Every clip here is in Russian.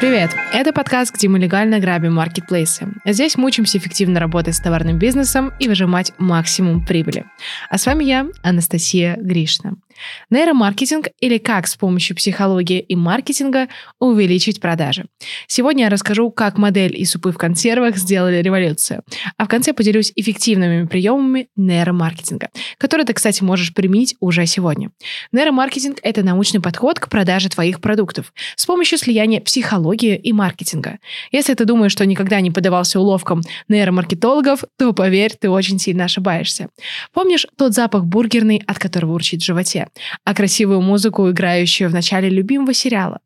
Привет! Это подкаст, где мы легально грабим маркетплейсы. Здесь мы учимся эффективно работать с товарным бизнесом и выжимать максимум прибыли. А с вами я, Анастасия Гришна. Нейромаркетинг или как с помощью психологии и маркетинга увеличить продажи. Сегодня я расскажу, как модель и супы в консервах сделали революцию. А в конце поделюсь эффективными приемами нейромаркетинга, которые ты, кстати, можешь применить уже сегодня. Нейромаркетинг – это научный подход к продаже твоих продуктов с помощью слияния психологии и маркетинга. Если ты думаешь, что никогда не подавался уловкам нейромаркетологов, то поверь, ты очень сильно ошибаешься. Помнишь тот запах бургерный, от которого урчит в животе? а красивую музыку, играющую в начале любимого сериала,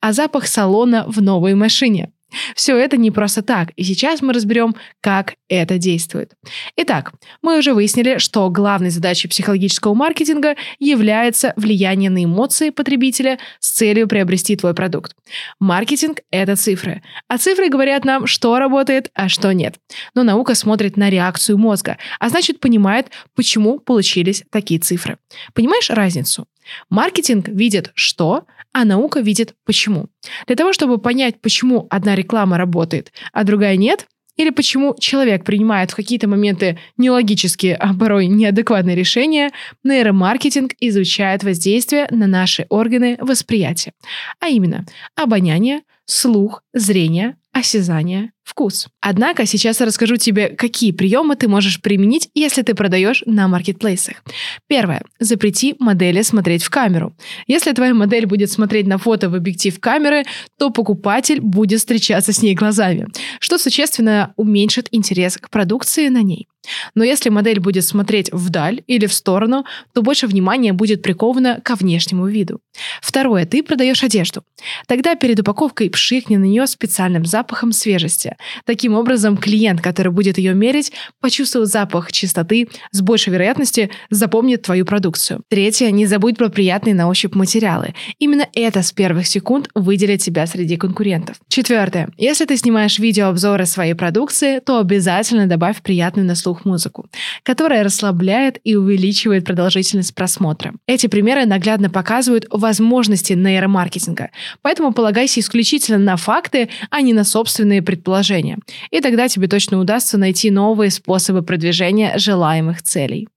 а запах салона в новой машине. Все это не просто так, и сейчас мы разберем, как это действует. Итак, мы уже выяснили, что главной задачей психологического маркетинга является влияние на эмоции потребителя с целью приобрести твой продукт. Маркетинг — это цифры, а цифры говорят нам, что работает, а что нет. Но наука смотрит на реакцию мозга, а значит понимает, почему получились такие цифры. Понимаешь разницу? Маркетинг видит что, а наука видит почему. Для того, чтобы понять, почему одна реклама работает, а другая нет, или почему человек принимает в какие-то моменты нелогические, а порой неадекватные решения, нейромаркетинг изучает воздействие на наши органы восприятия, а именно обоняние, слух, зрение, осязание, вкус. Однако сейчас я расскажу тебе, какие приемы ты можешь применить, если ты продаешь на маркетплейсах. Первое. Запрети модели смотреть в камеру. Если твоя модель будет смотреть на фото в объектив камеры, то покупатель будет встречаться с ней глазами, что существенно уменьшит интерес к продукции на ней. Но если модель будет смотреть вдаль или в сторону, то больше внимания будет приковано ко внешнему виду. Второе. Ты продаешь одежду. Тогда перед упаковкой пшикни на нее специальным запахом свежести. Таким образом, клиент, который будет ее мерить, почувствует запах чистоты, с большей вероятностью запомнит твою продукцию. Третье. Не забудь про приятные на ощупь материалы. Именно это с первых секунд выделит тебя среди конкурентов. Четвертое. Если ты снимаешь видеообзоры своей продукции, то обязательно добавь приятную на слух музыку, которая расслабляет и увеличивает продолжительность просмотра. Эти примеры наглядно показывают возможности нейромаркетинга, поэтому полагайся исключительно на факты, а не на собственные предположения. И тогда тебе точно удастся найти новые способы продвижения желаемых целей.